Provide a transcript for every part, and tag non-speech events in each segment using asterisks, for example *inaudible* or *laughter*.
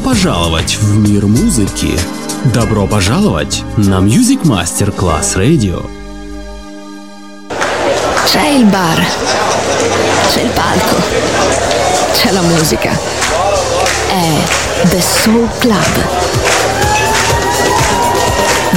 пожаловать в мир музыки! Добро пожаловать на Music Master Class Radio! C'è il bar, c'è il palco, c'è la musica. È The Soul Club.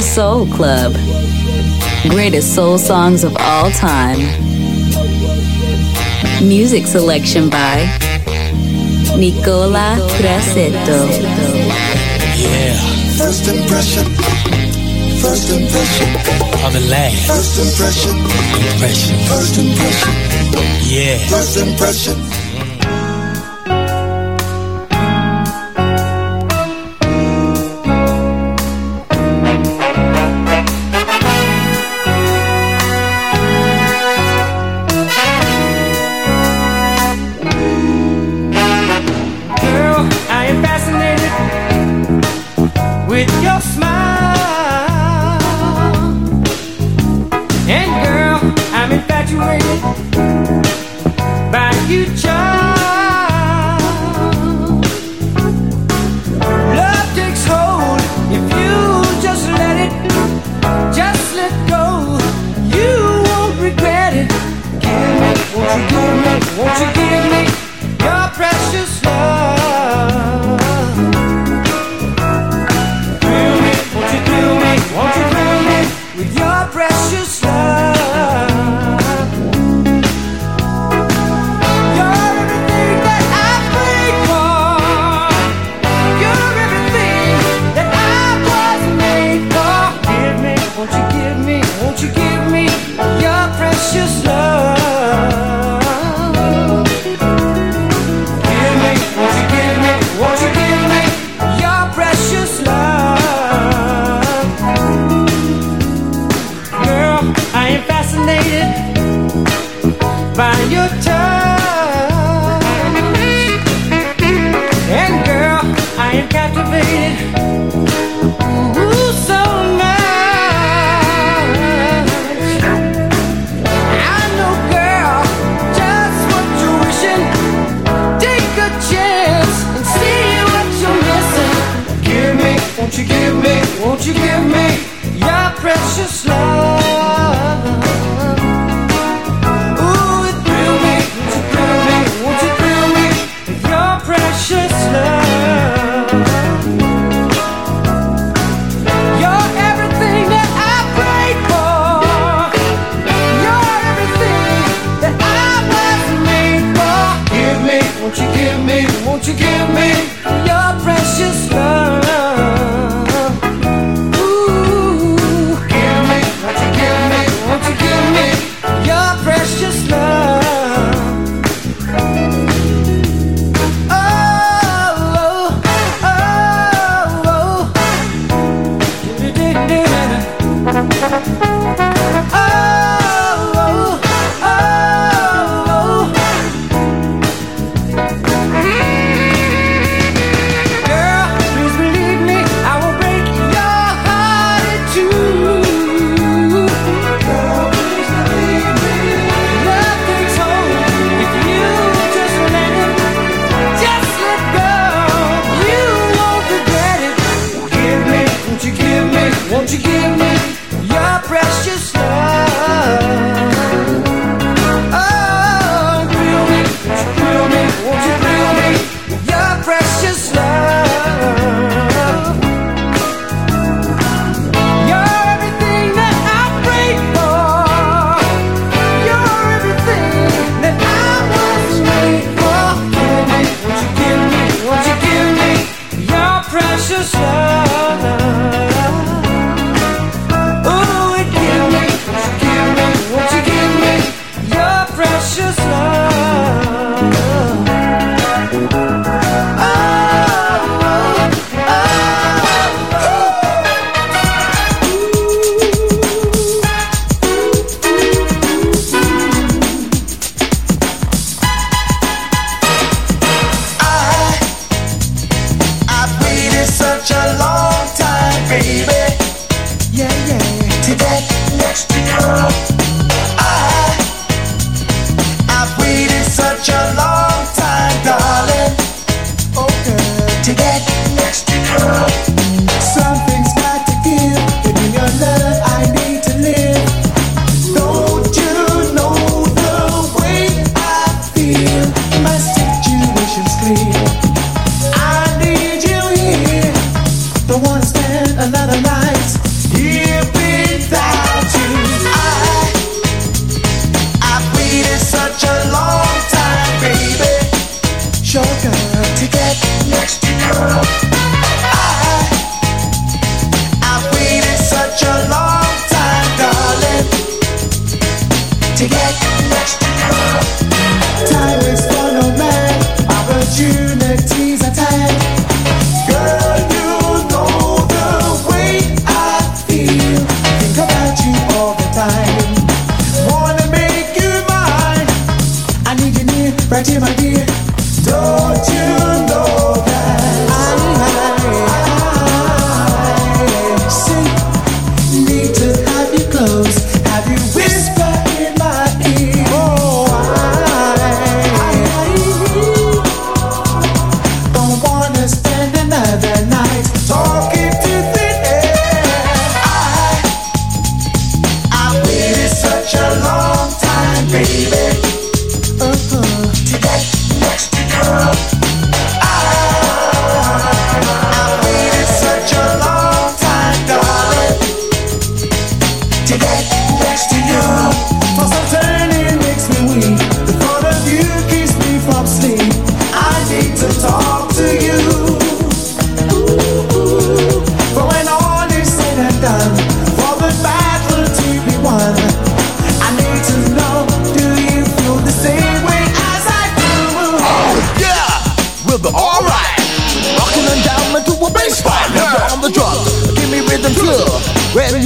The Soul Club. Greatest soul songs of all time. Music selection by Nicola Grassetto. Yeah. First impression. First impression. Of the last. First impression. Impression. First impression. Yeah. First impression.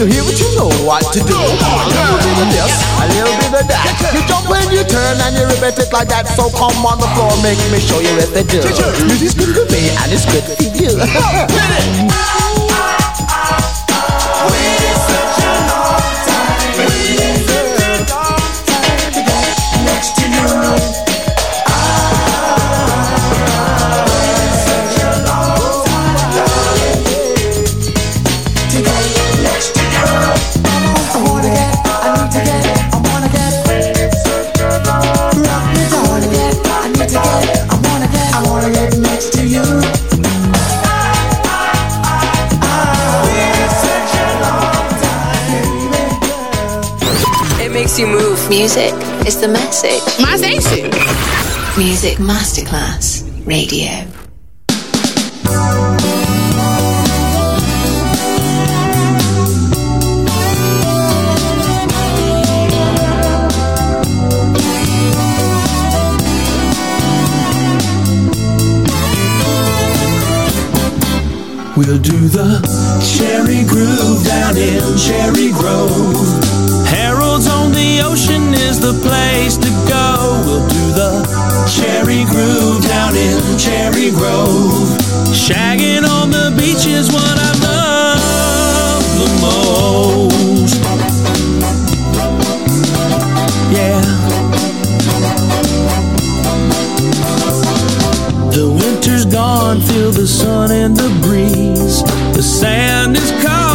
You hear it, you know what to do. A little bit of this, a little bit of that. You jump and you turn and you repeat it like that. So come on the floor, make me show you what they do. Music's good for me and it's good for you. *laughs* Music is the message. My station. Music Masterclass Radio. We'll do the Cherry Groove down in Cherry Grove. The ocean is the place to go. We'll do the Cherry Groove down in Cherry Grove. Shagging on the beach is what I love the most. Yeah. The winter's gone, feel the sun and the breeze. The sand is calling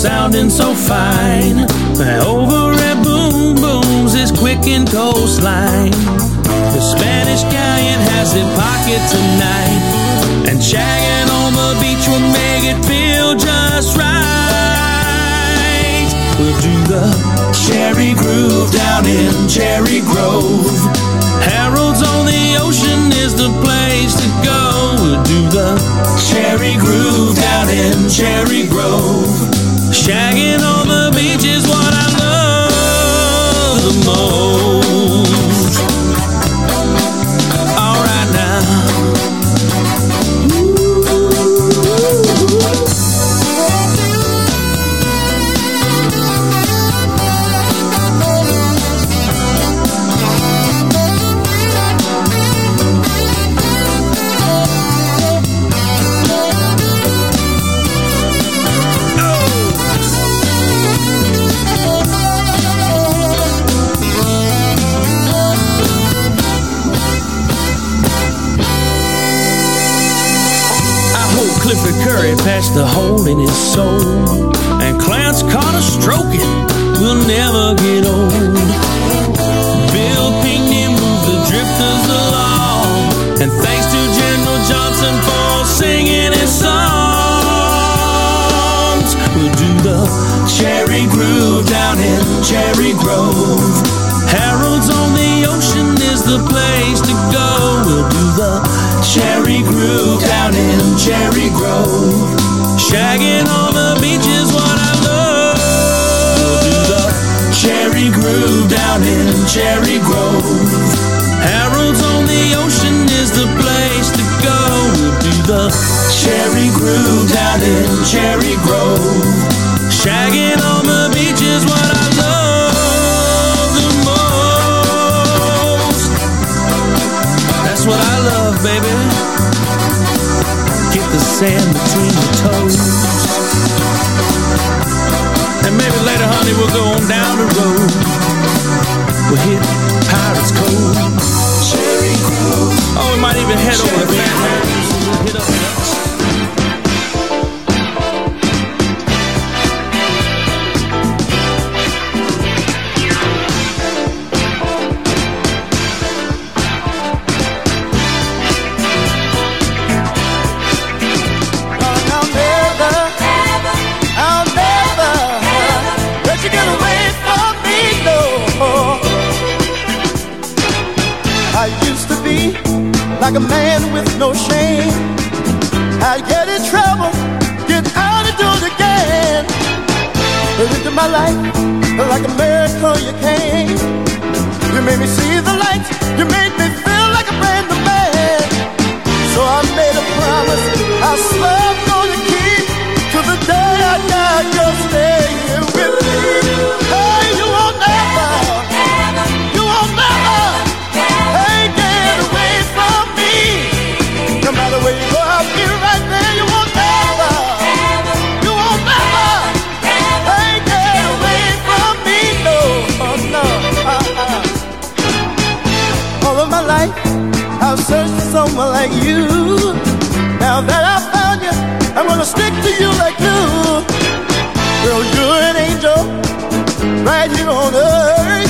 sounding so fine. Over at Boom Booms is quick and coastline. The Spanish galleon has it pocket tonight. And shagging on the beach will make it feel just right. We'll do the Cherry Groove down in Cherry Grove. Harold's on the ocean is the place to go. We'll do the Cherry Groove down in Cherry Grove. Shagging on the beach is what I love the most. The hole in his soul. And Clarence Carter stroking will never get old. Bill Pinkney moved the drifters along. And thanks to General Johnson for singing his songs. We'll do the Cherry Groove down in Cherry Grove. Harold's on the ocean is the place to go. We'll do the Cherry Groove down in Cherry Grove. Shagging on the beach is what I love. We'll do the cherry groove down in Cherry Grove. Harold's on the ocean is the place to go. We'll do the cherry groove down in Cherry Grove. Shagging on the sand between your toes. And maybe later, honey, we'll go on down the road. We'll hit Pirates Cove. Cherry Grove. Oh, we might even head Cherry over to Manhattan. Hit up. like a man with no shame. I get in trouble, get out and do it again. But into my life like a miracle you came. You made me see the light, you made me feel like a brand new man. So I made a promise, I someone like you. Now that I found you, I'm gonna stick to you like glue. Girl, you're an angel, right here on earth.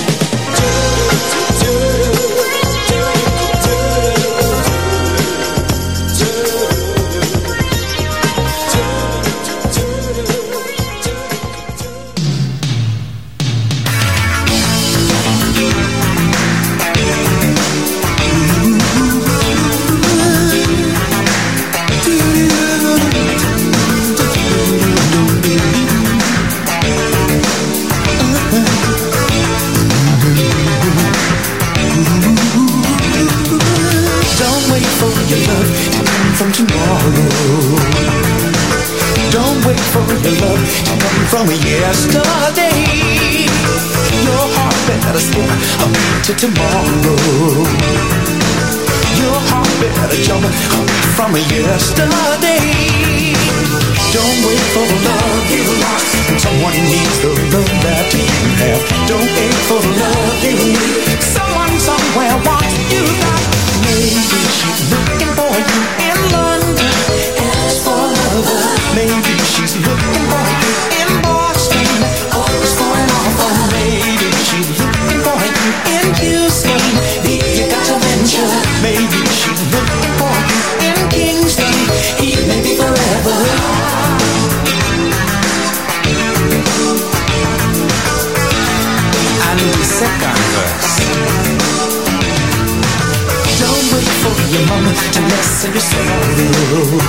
Your mama to lessen your sorrow.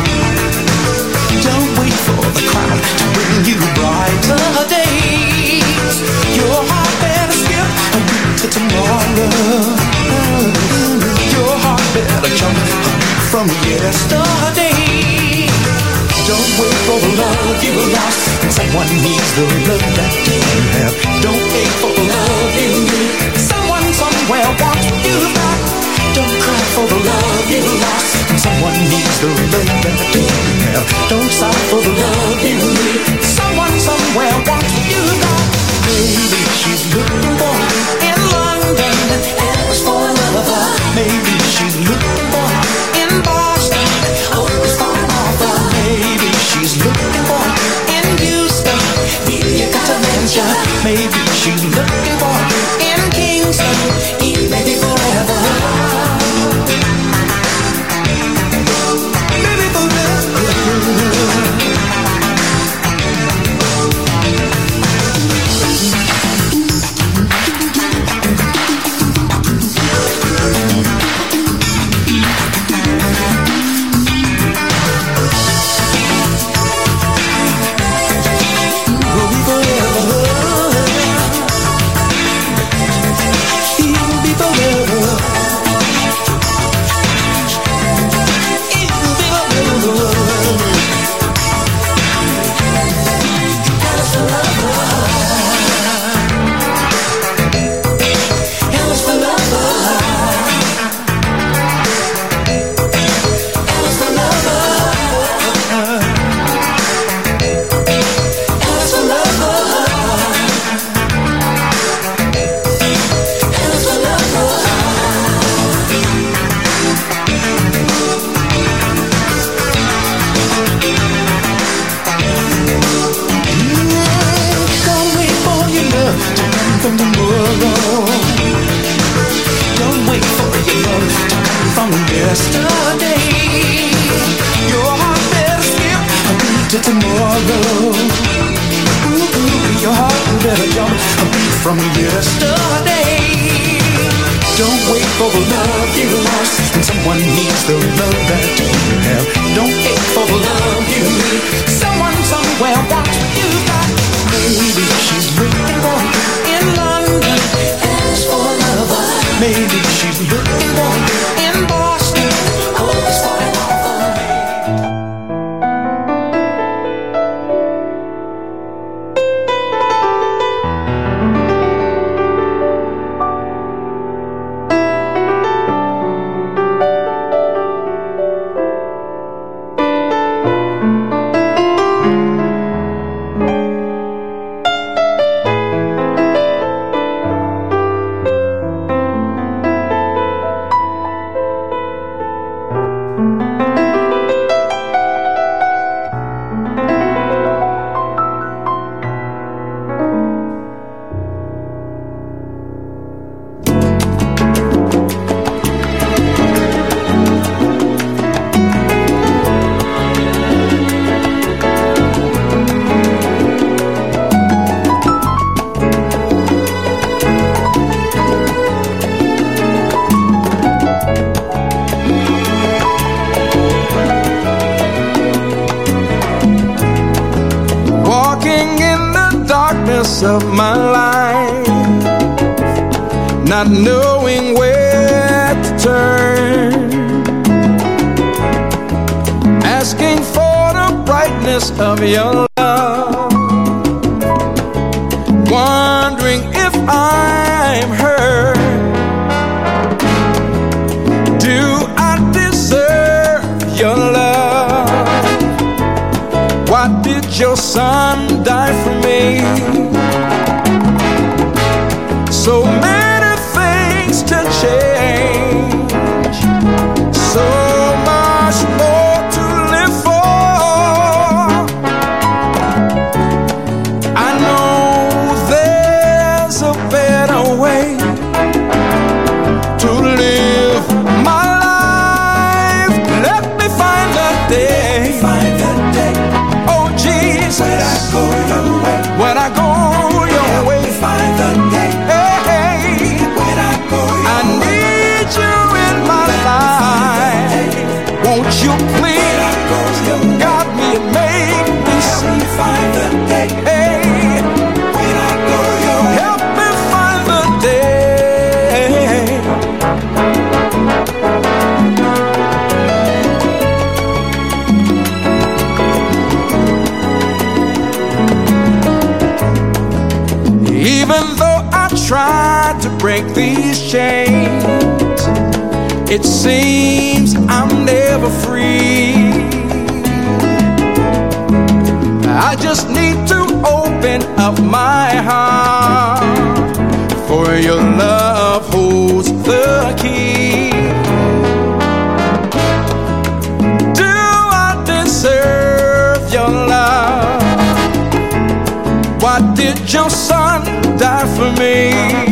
Don't wait for the crowd to bring you brighter days. Your heart better skip a beat to tomorrow. Your heart better jump from yesterday. Don't wait for the love you lost. Someone needs the love that you have. Don't wait for the love in you. Someone somewhere wants you got. Don't cry for the love you lost. Someone needs the love that you have. Don't stop for the love you need. Someone somewhere wants you got. Maybe she's looking for you in London. Alice for a lover. Maybe she's looking for you in Boston. Hope is for an. Maybe she's looking for you in Houston. You got to mention. Maybe she's looking for you in Kingston. Darkness of my life, not knowing where to turn, asking for the brightness of your love, wondering if I'm hurt. Do I deserve your love? Why did your son It seems I'm never free. I just need to open up my heart, for your love holds the key. Do I deserve your love? Why did your son die for me?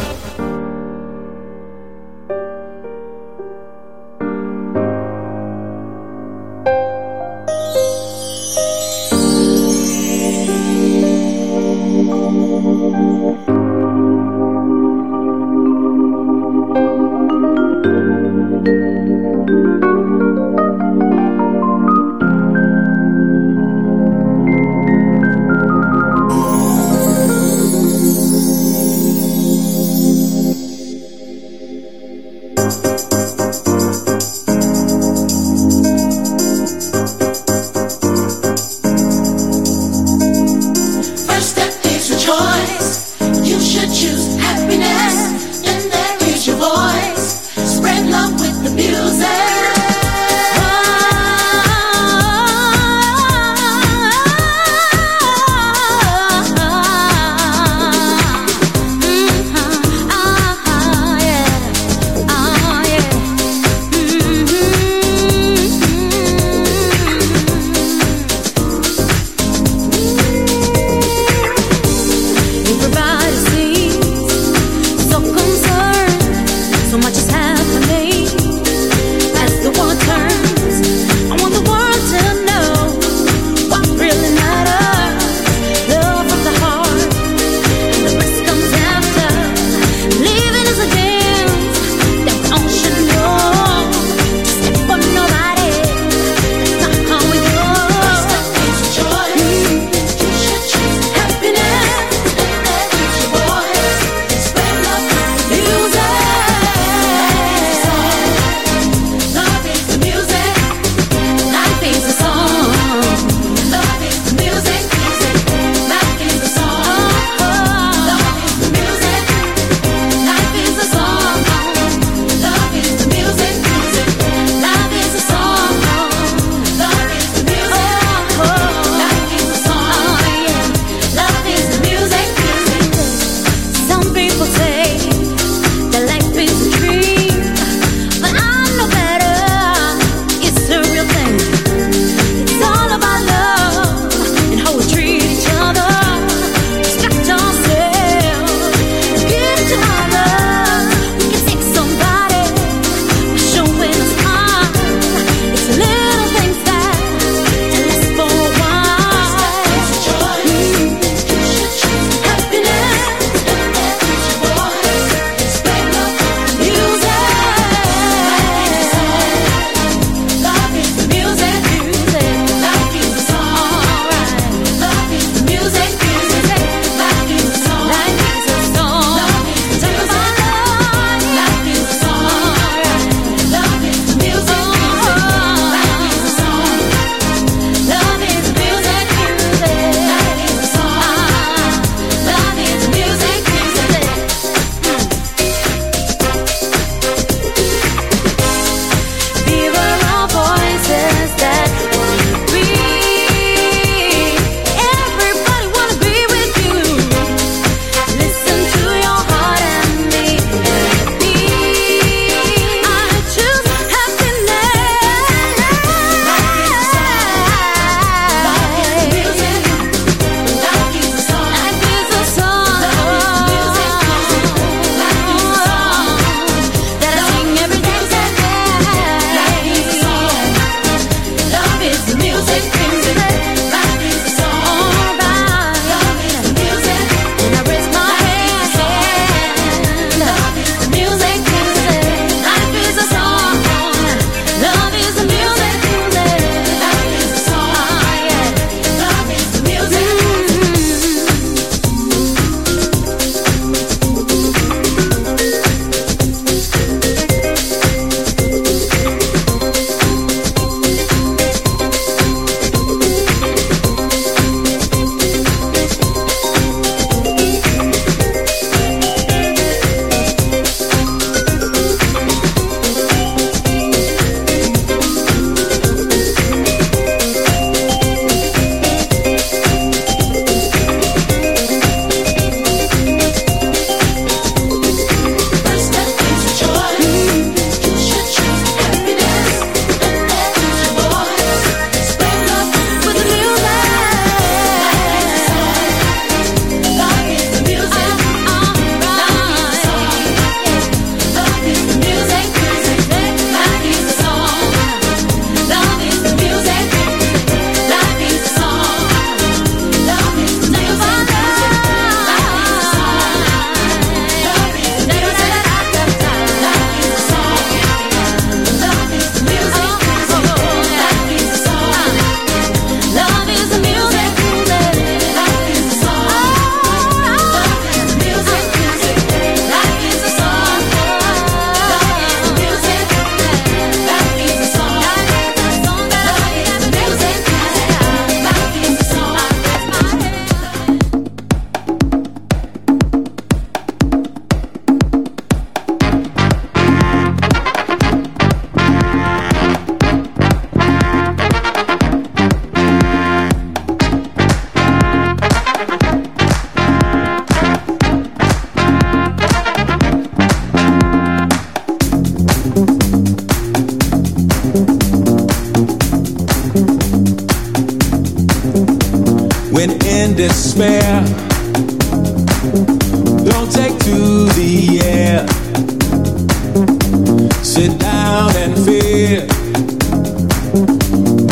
and fear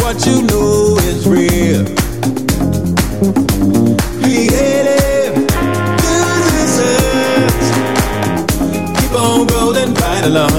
what you know is real. Keep on right along.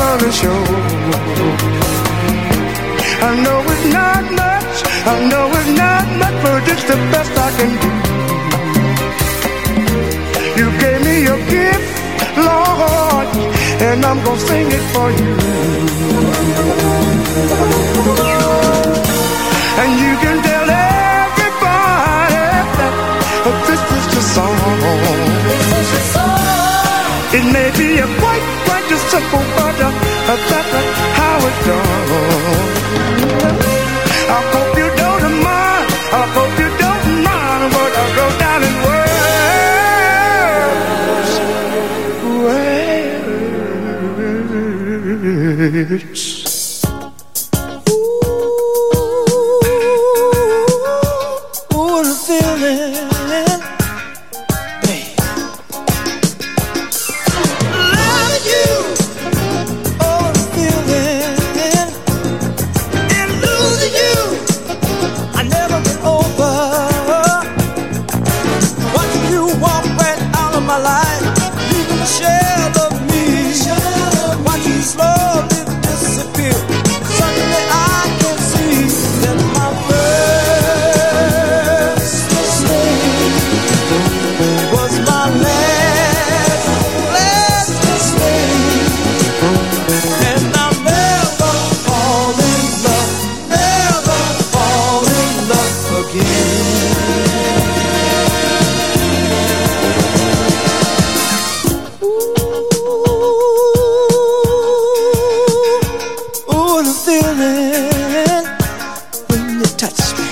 I the show. I know it's not much, I know it's not much, but it's the best I can do. You gave me your gift, Lord, and I'm gonna sing it for you. don't touch me.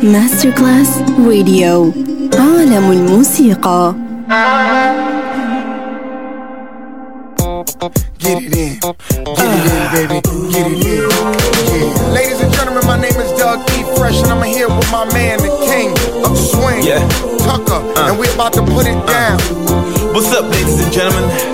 ميوزك ماستر كلاس راديو عالم الموسيقى Get it in, get it in, baby, get it in. Yeah. Ladies and gentlemen, my name is Doug E. Fresh, and I'm here with my man, the king of swing, yeah. Tucker, uh. and we're about to put it down. What's up, ladies and gentlemen?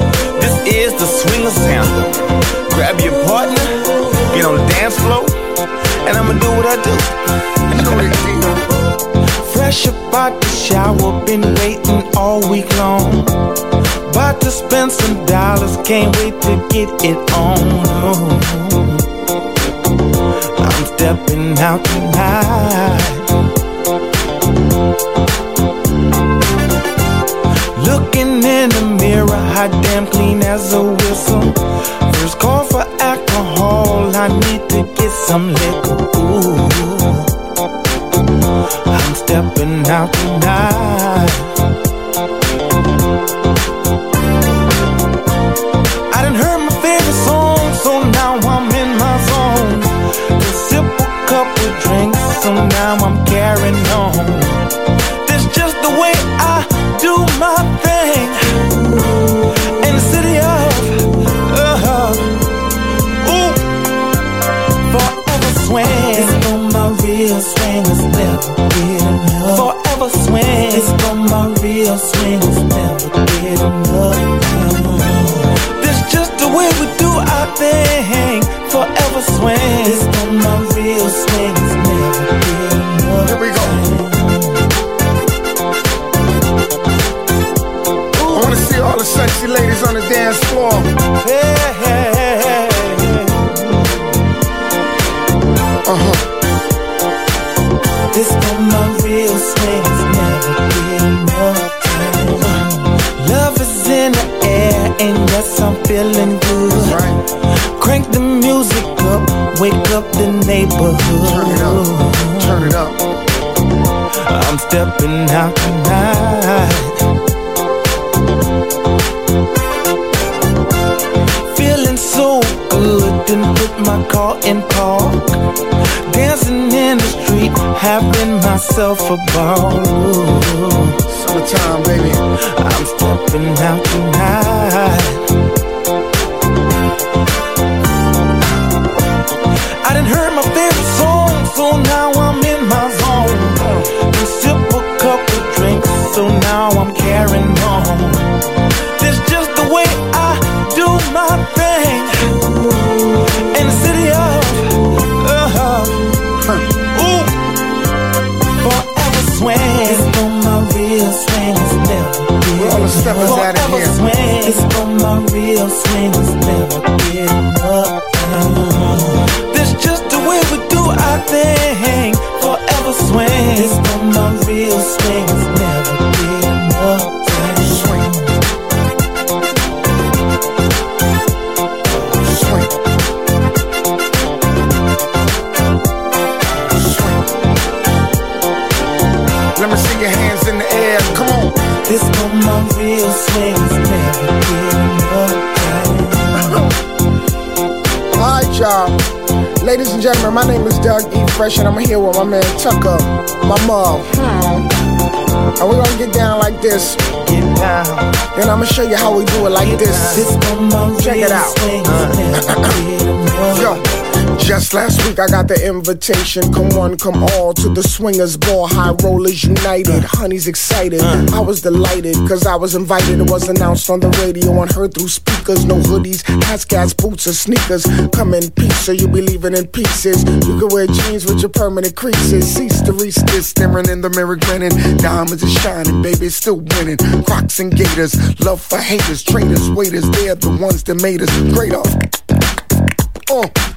Week long. About to spend some dollars, can't wait to get it on. I'm stepping out tonight. Looking in the mirror, hot damn clean as a whistle. First call for alcohol, I need to get some liquor. Ooh, I'm stepping out tonight. Carrying on. That's just the way I do my thing. In the city of, uh, ooh, forever swing. This my real swing is never get enough. Forever swing. real swing is never get enough. This just the way we do our thing. Neighborhood. Turn it up, turn it up. I'm stepping out tonight. Feeling so good, didn't put my car in park. Dancing in the street, having myself a ball. Summertime, baby. I'm stepping out tonight. I done heard my favorite song, so now I'm in my zone. And sip a couple drinks, so now I'm carrying on. That's just the way I do my thing. In the city of, uh-huh. Ooh, forever swing. It's on my real swing, it's never Where all the steppers Forever here? swing. It's on my real swing, it's never getting up. Thing. Forever swing. It's my real swing, and gentlemen, my name is Doug E. Fresh, and I'm here with my man Tucker, my mom. Hmm. And we're gonna get down like this. Get down. Then I'm gonna show you how we do it like this. This Check it out. swing, it's never getting up. Yo, just last week I got the invitation. Come one, come all to the swingers ball. High rollers united. Honey's excited. I was delighted because I was invited. It was announced on the radio and heard through speakers. No hoodies, hats, gas, boots, or sneakers. Come in peace, so you be leaving in pieces. You can wear jeans with your permanent creases. Cease to this, staring in the mirror, grinning. Diamonds are shining, baby, still winning. Crocs and gators, love for haters, traitors, waiters. They're the ones that made us greater. Oh. Swing.